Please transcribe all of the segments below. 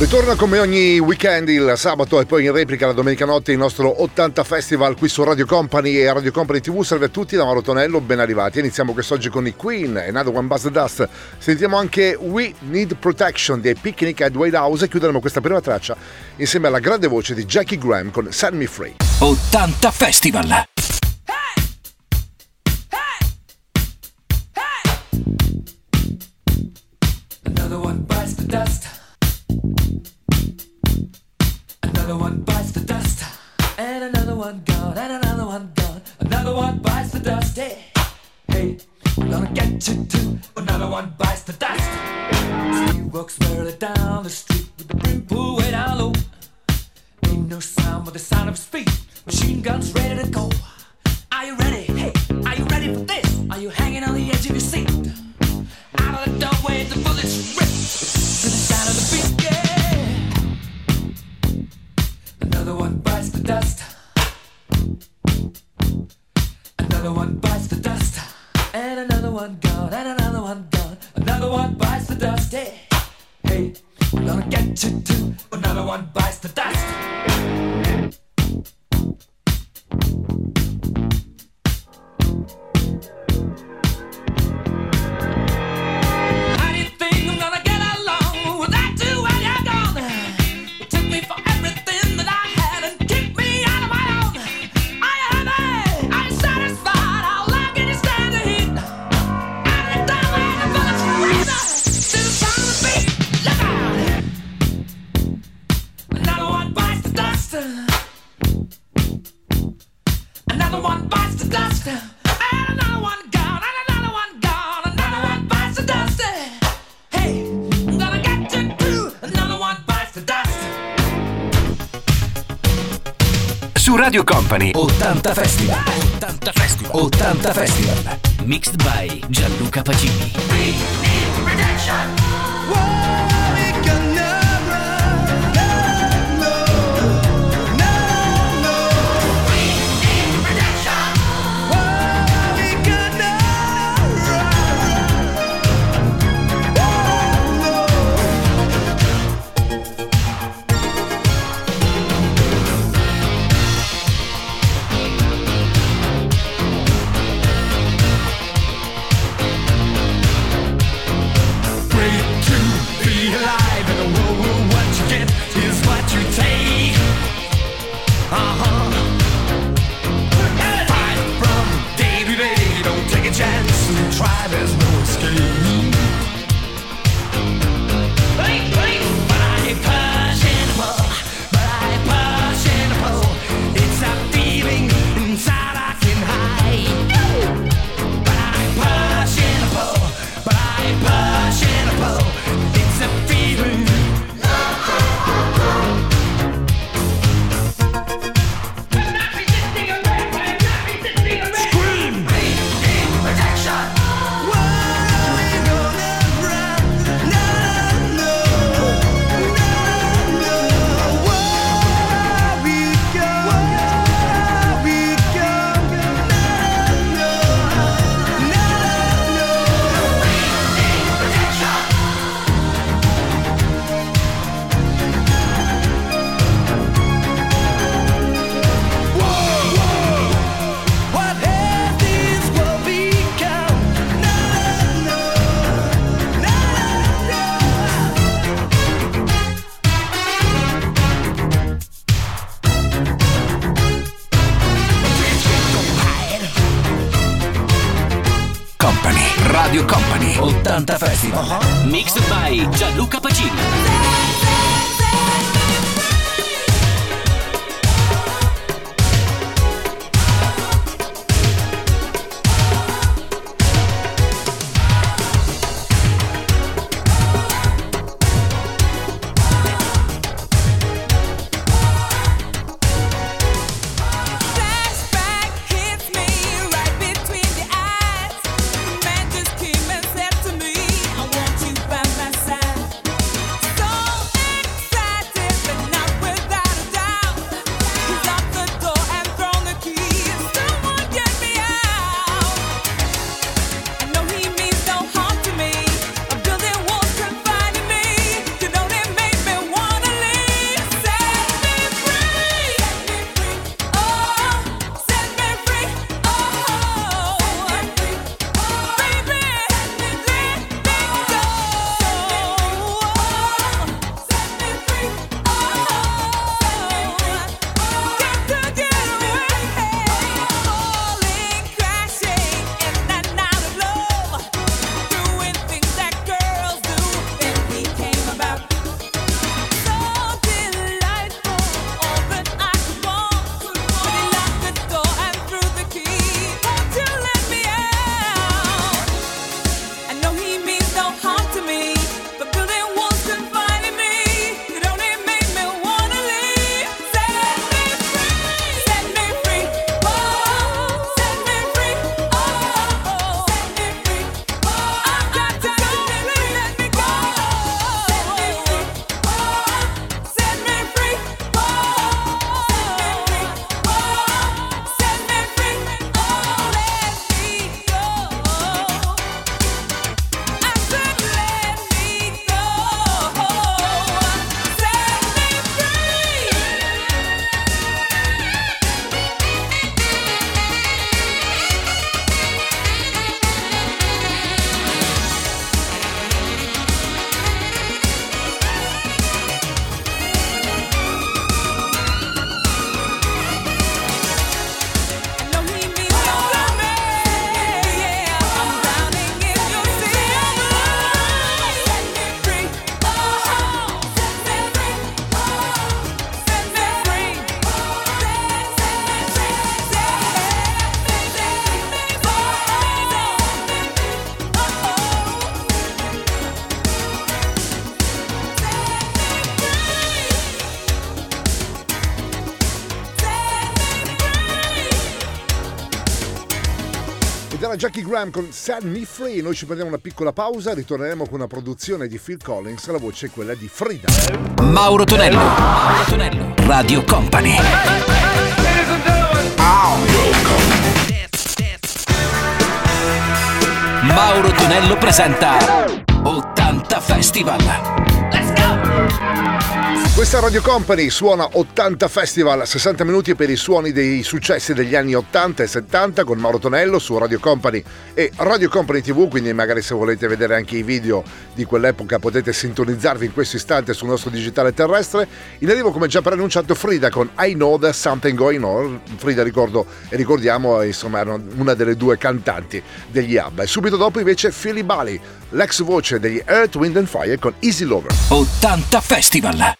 Ritorna come ogni weekend il sabato e poi in replica la domenica notte il nostro 80 Festival qui su Radio Company e Radio Company TV. Salve a tutti da Mauro Tonello, ben arrivati. Iniziamo quest'oggi con i Queen e Another One Buzz the Dust. Sentiamo anche We Need Protection dei Picnic at White House e chiuderemo questa prima traccia insieme alla grande voce di Jackie Graham con Set Me Free. 80 Festival. Another one bites the dust. Another one bites the dust. And another one gone. And another one gone. Another one bites the dust. Hey, hey, I'm gonna get you too. Another one bites the dust. He walks merrily down the street with the brim pulled way down low. Ain't no sound but the sound of speed. Machine guns ready to go. Are you ready? Hey, are you ready for this? Are you hanging on the edge of your seat? Out of the doorway, the bullets rip to the sound of the beat. Dust. Another one bites the dust. And another one gone. And another one gone. Another one bites the dust. Hey, hey, I'm gonna get you too. Another one bites the dust. Company 80 Festival. 80 Festival. 80 Festival. Mixed by Gianluca Pacini. Great Jackie Graham con Set Me Free. Noi ci prendiamo una piccola pausa, ritorneremo con una produzione di Phil Collins. La voce è quella di Frida. Mauro Tonello. Mauro Tonello. Radio Company. Mauro Tonello presenta 80 Festival. Questa Radio Company suona 80 Festival, 60 minuti per i suoni dei successi degli anni 80 e 70 con Mauro Tonello su Radio Company e Radio Company TV, quindi magari se volete vedere anche i video di quell'epoca potete sintonizzarvi in questo istante sul nostro digitale terrestre. In arrivo come già preannunciato Frida con I Know There's Something Going On. Frida ricordo e ricordiamo insomma era una delle due cantanti degli ABBA e subito dopo invece Philly Bali, l'ex voce degli Earth, Wind and Fire con Easy Lover. 80 Festival.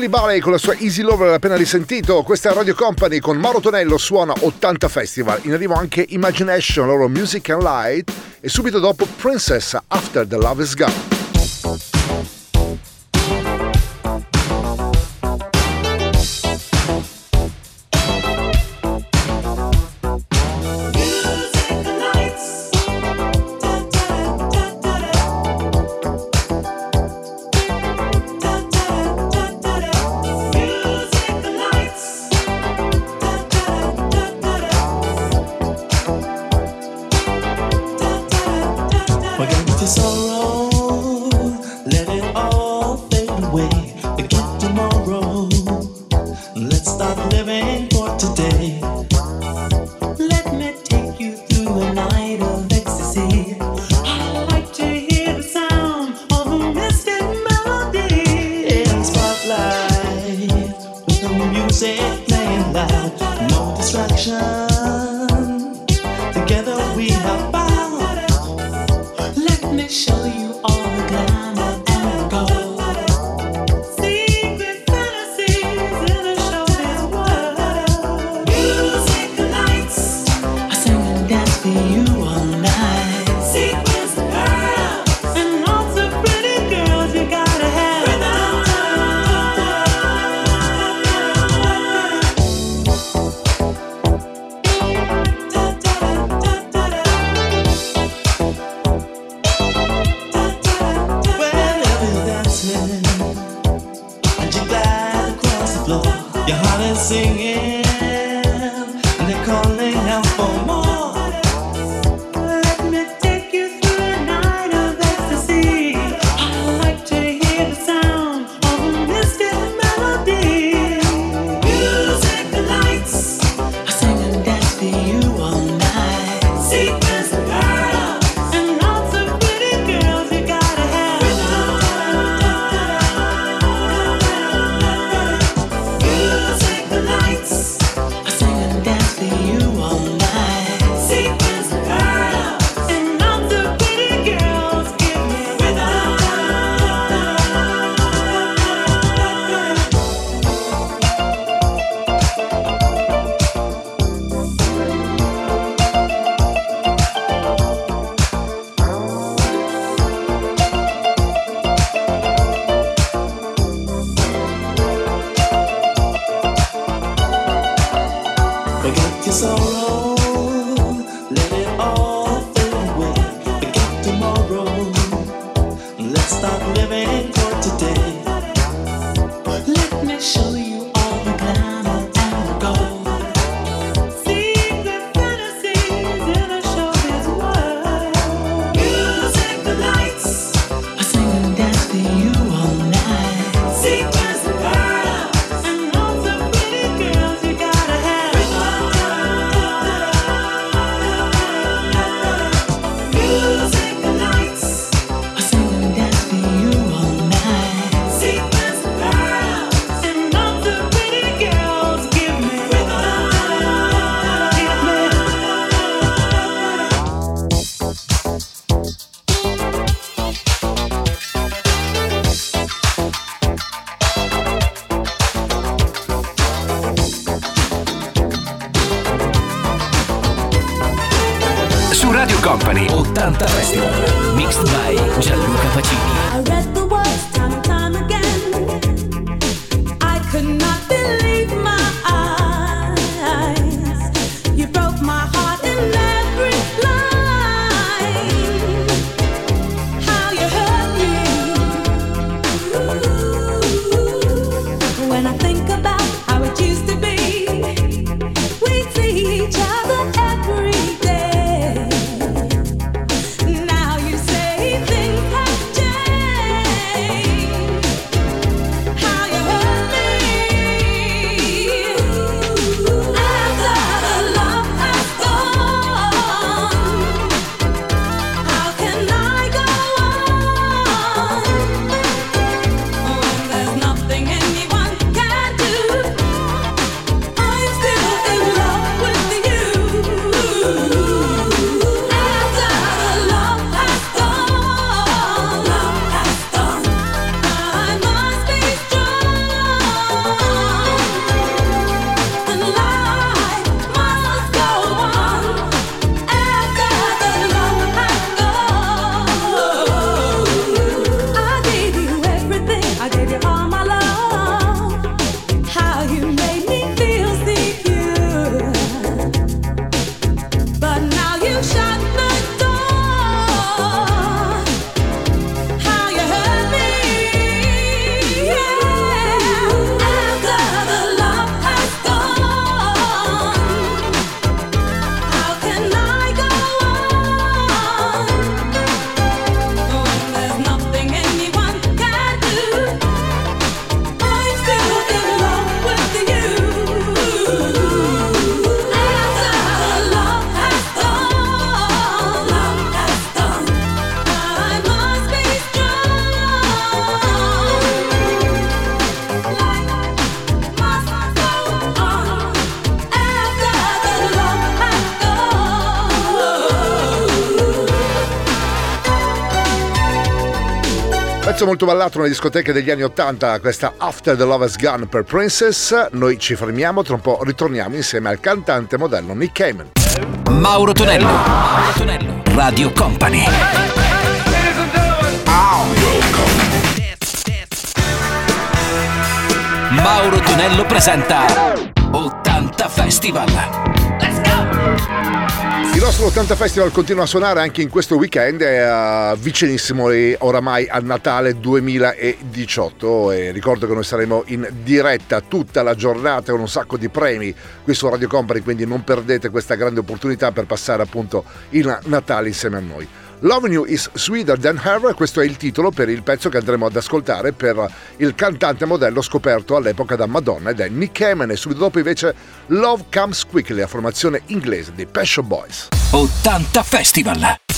Billy Barley con la sua Easy Lover appena risentito, questa è Radio Company con Mauro Tonello suona 80 Festival, in arrivo anche Imagination, loro Music and Light e subito dopo Princess After the Love is Gone. Pezzo molto ballato nelle discoteche degli anni 80, questa After the Lover's Gun per Princess. Noi ci fermiamo, tra un po' ritorniamo insieme al cantante modello Nick Cayman. Mauro Tonello. Mauro Tonello. Radio Company. Mauro Tonello presenta 80 Festival. Il nostro 80 Festival continua a suonare anche in questo weekend, è eh, vicinissimo oramai al Natale 2018 e ricordo che noi saremo in diretta tutta la giornata con un sacco di premi qui su Radio Company, quindi non perdete questa grande opportunità per passare appunto il Natale insieme a noi. Loving You is Sweeter Than Her, questo è il titolo per il pezzo che andremo ad ascoltare per il cantante modello scoperto all'epoca da Madonna ed è Nick Cayman e subito dopo invece Love Comes Quickly, la formazione inglese dei Passion Boys. 80 Festival.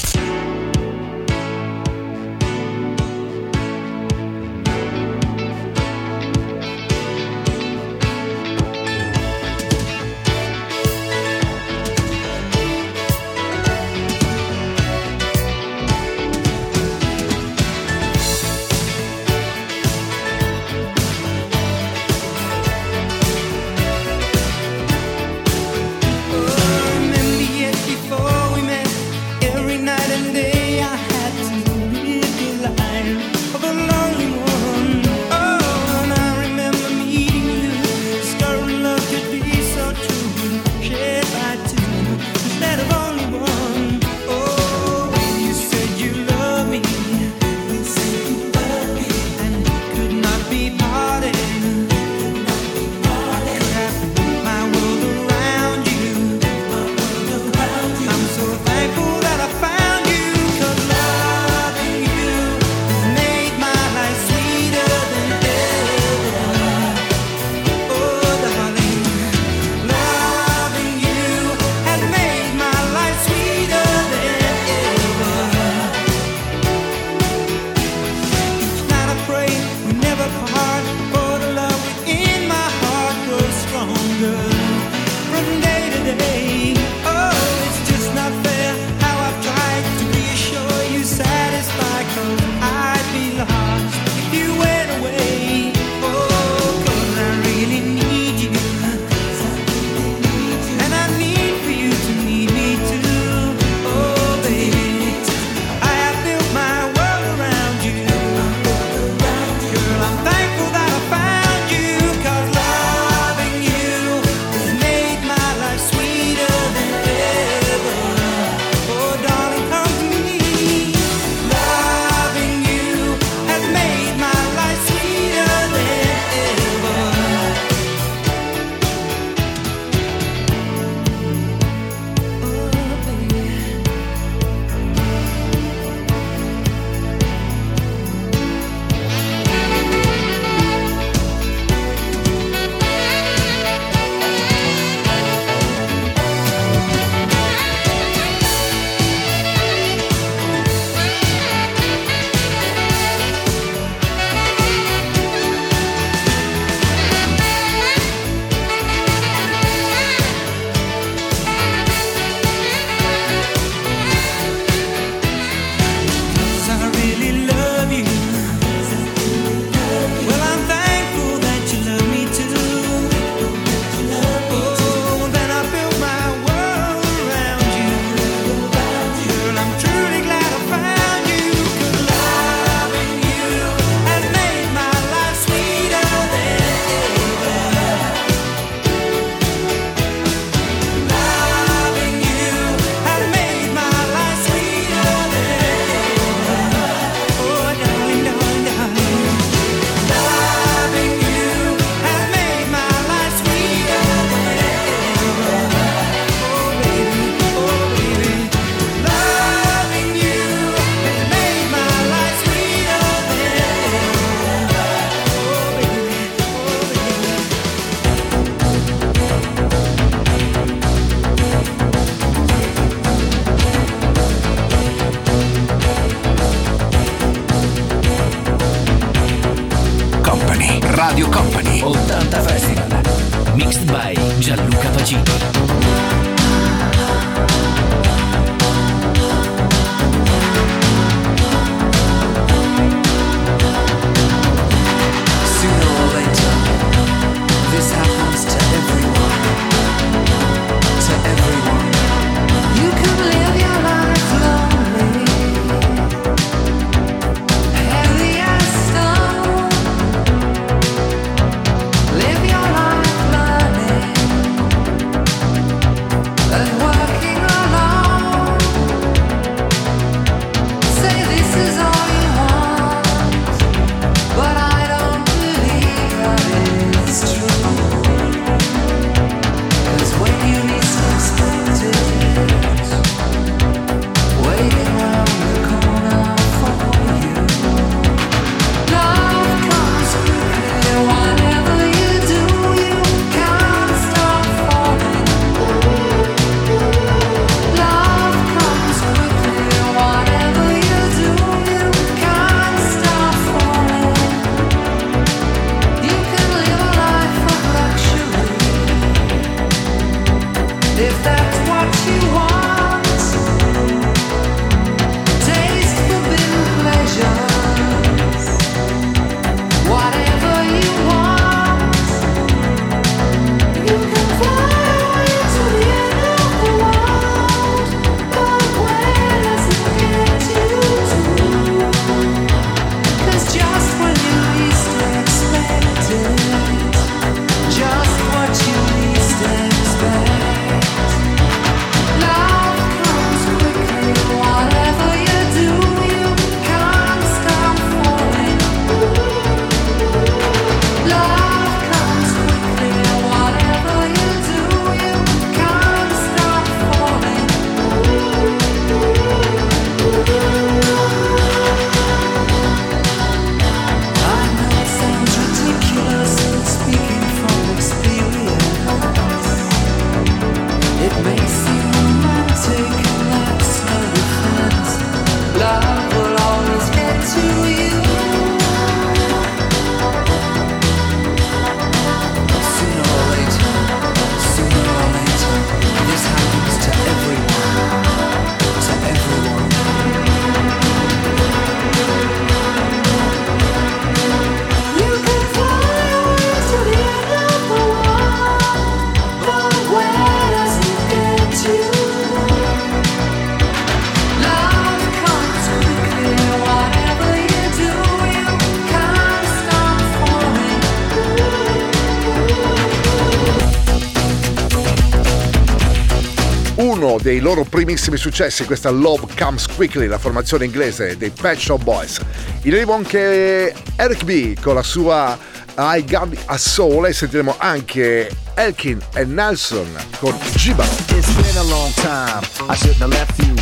Uno dei loro primissimi successi, questa Love Comes Quickly, la formazione inglese dei Pet Shop Boys. In arrivo anche Eric B con la sua I Got a Soul e sentiremo anche Elkin e Nelson con Giba. It's been a long time. I shouldn't have left you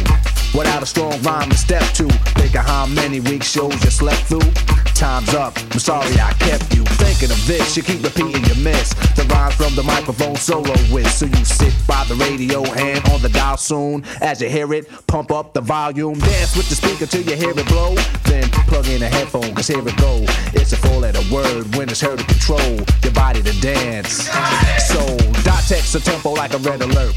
without a strong rhyme to step to. Think of how many weeks shows you slept through. Time's up. I'm sorry I kept you thinking of this. You keep repeating your miss. The rhymes from the microphone solo with. So you sit by the radio, hand on the dial soon. As you hear it, pump up the volume. Dance with the speaker till you hear it blow. Then plug in a headphone, cause here it go. It's a four letter word when it's heard to control your body to dance. So, dot text a tempo like a red alert.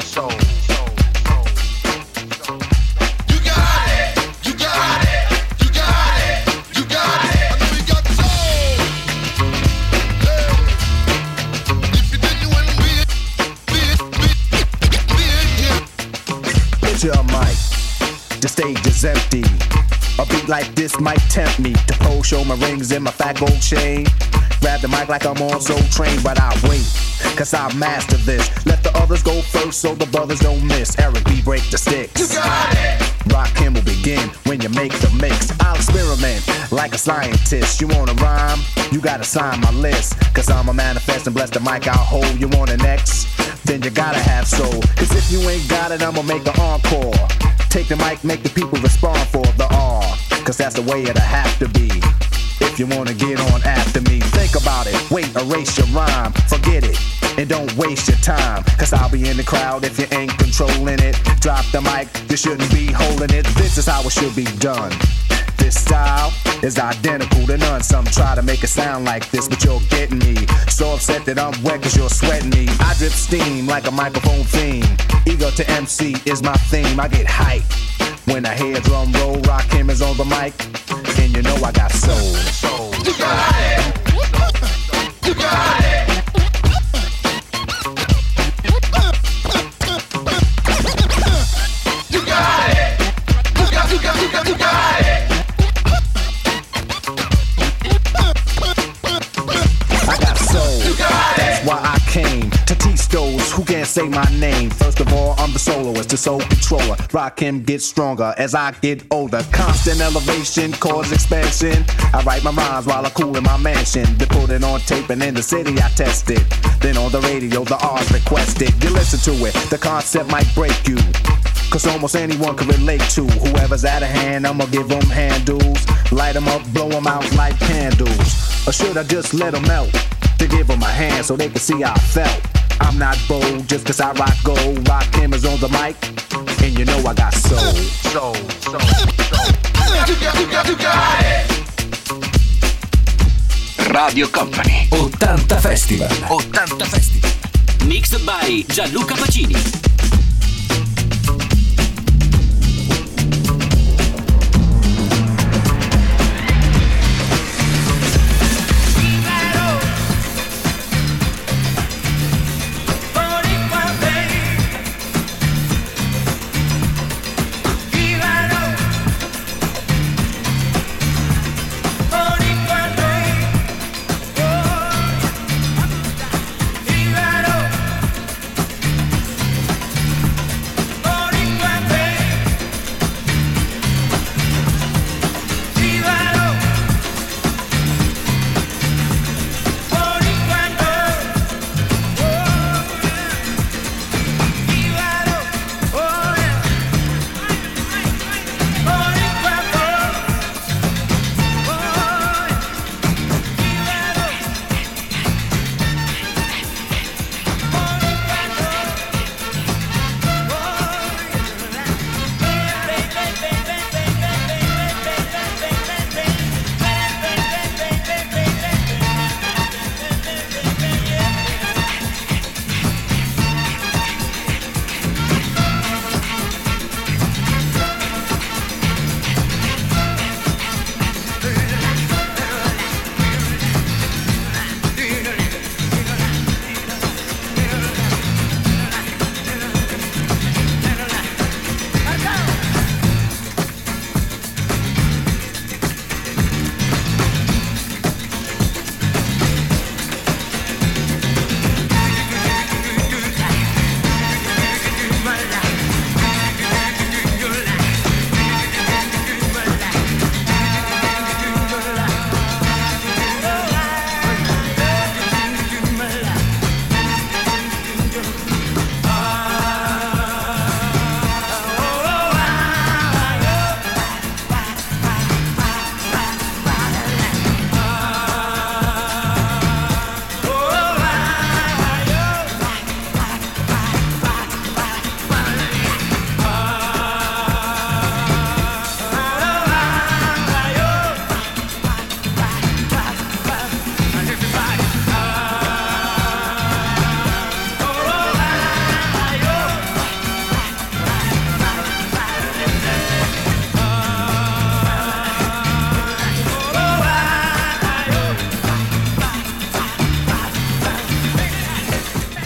Like this might tempt me to pose, show my rings and my fat gold chain. Grab the mic like I'm on Soul Train, but I wait, cause I master this. Let the others go first so the brothers don't miss. Eric B. break the sticks. You got it! Rock him will begin when you make the mix. I'll experiment like a scientist. You wanna rhyme? You gotta sign my list. Cause I'm a manifest and bless the mic I'll hold. You want an X? Then you gotta have soul. Cause if you ain't got it, I'ma make an encore. Take the mic, make the people respond for. Cause that's the way it'll have to be. If you wanna get on after me, think about it. Wait, erase your rhyme, forget it. And don't waste your time, cause I'll be in the crowd if you ain't controlling it. Drop the mic, you shouldn't be holding it. This is how it should be done. This style is identical to none. Some try to make it sound like this, but you're getting me. So upset that I'm wet cause you're sweating me. I drip steam like a microphone theme. Ego to MC is my theme. I get hype when I hear drum roll. Rock him is on the mic, and you know I got soul. soul. You got it. You got it. My name. First of all, I'm the soloist, the soul controller. Rock him, get stronger as I get older. Constant elevation, cause expansion. I write my rhymes while I cool in my mansion. They put it on tape and in the city I test it. Then on the radio, the R's requested. You listen to it, the concept might break you. Cause almost anyone can relate to whoever's out of hand. I'ma give them handles, light them up, blow them out like candles. Or should I just let them melt? To give them a hand so they can see how I felt. I'm not bold just cause I rock gold. Rock cameras on the mic, and you know I got soul. Soul, soul, soul. You got, you got, you got it. Radio Company 80 Festival 80 Festival Mixed by Gianluca Pacini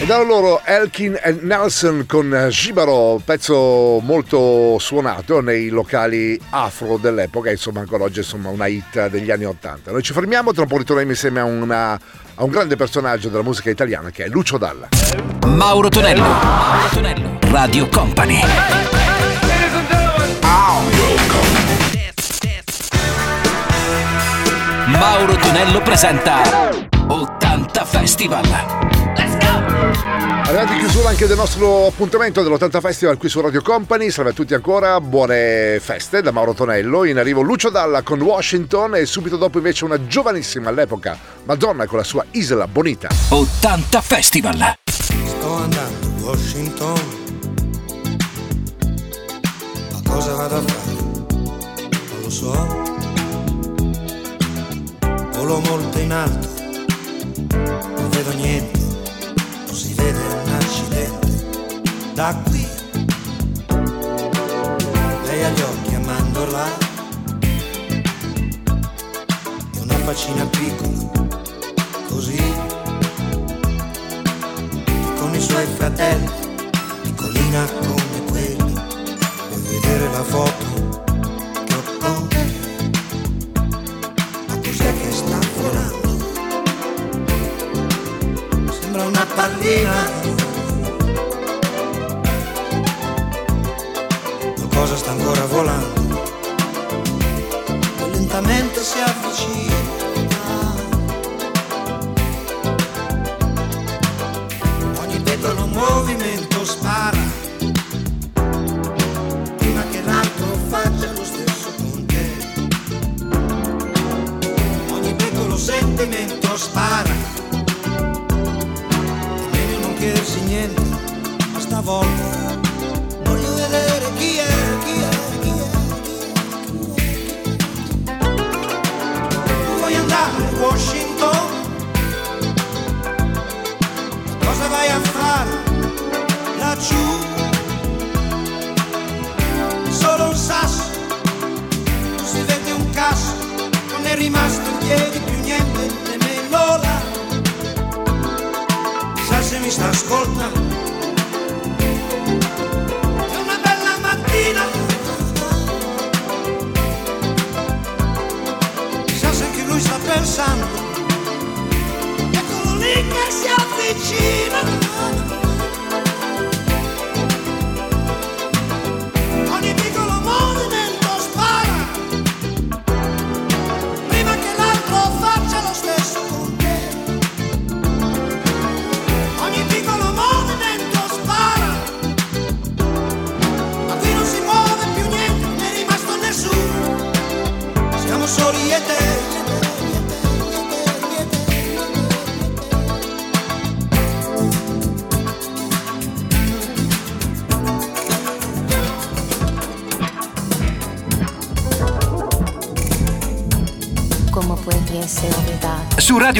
Erano loro Elkin e Nelson con eh, Gibaro, pezzo molto suonato nei locali afro dell'epoca, insomma ancora oggi insomma una hit degli anni Ottanta. Noi ci fermiamo, tra un po' ritorniamo insieme a, una- a un grande personaggio della musica italiana che è Lucio Dalla. Mauro Tonello. Mauro Tonello. Radio Company. Mauro Tonello presenta 80 Festival. Arrivati in chiusura anche del nostro appuntamento dell'80 Festival qui su Radio Company, salve a tutti ancora, buone feste da Mauro Tonello, in arrivo Lucio Dalla con Washington e subito dopo invece una giovanissima all'epoca Madonna con la sua Isla Bonita. 80 Festival. Sto andando a Washington. Ma cosa vado a fare? Non lo so. Volo molto in alto. Non vedo niente. Si vede un accidente. Da qui. Lei ha gli occhi a mandorla. E una faccina piccola. Così con i suoi fratelli, piccolina come quelli. Vuoi vedere la foto Pallina. Qualcosa sta ancora volando. Lentamente si avvicina. ogni piccolo movimento spara prima che l'altro faccia lo stesso con te ogni piccolo sentimento spara niente ma stavolta mi sta ascoltando. È una bella mattina. Sa se anche lui sta pensando. Eccolo lì che si avvicina.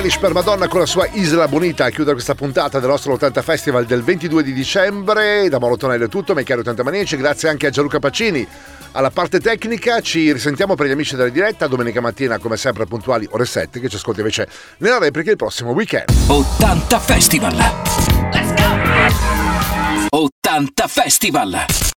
Spanish per Madonna con la sua Isla Bonita a chiudere questa puntata del nostro 80 Festival del 22 di dicembre. Da Mauro Tonello è tutto, miei cari 80 maniaci, grazie anche a Gianluca Pacini alla parte tecnica. Ci risentiamo per gli amici della diretta domenica mattina, come sempre, puntuali ore 7, che ci ascolti invece nella replica il prossimo weekend. 80 Festival! Let's go! 80 Festival!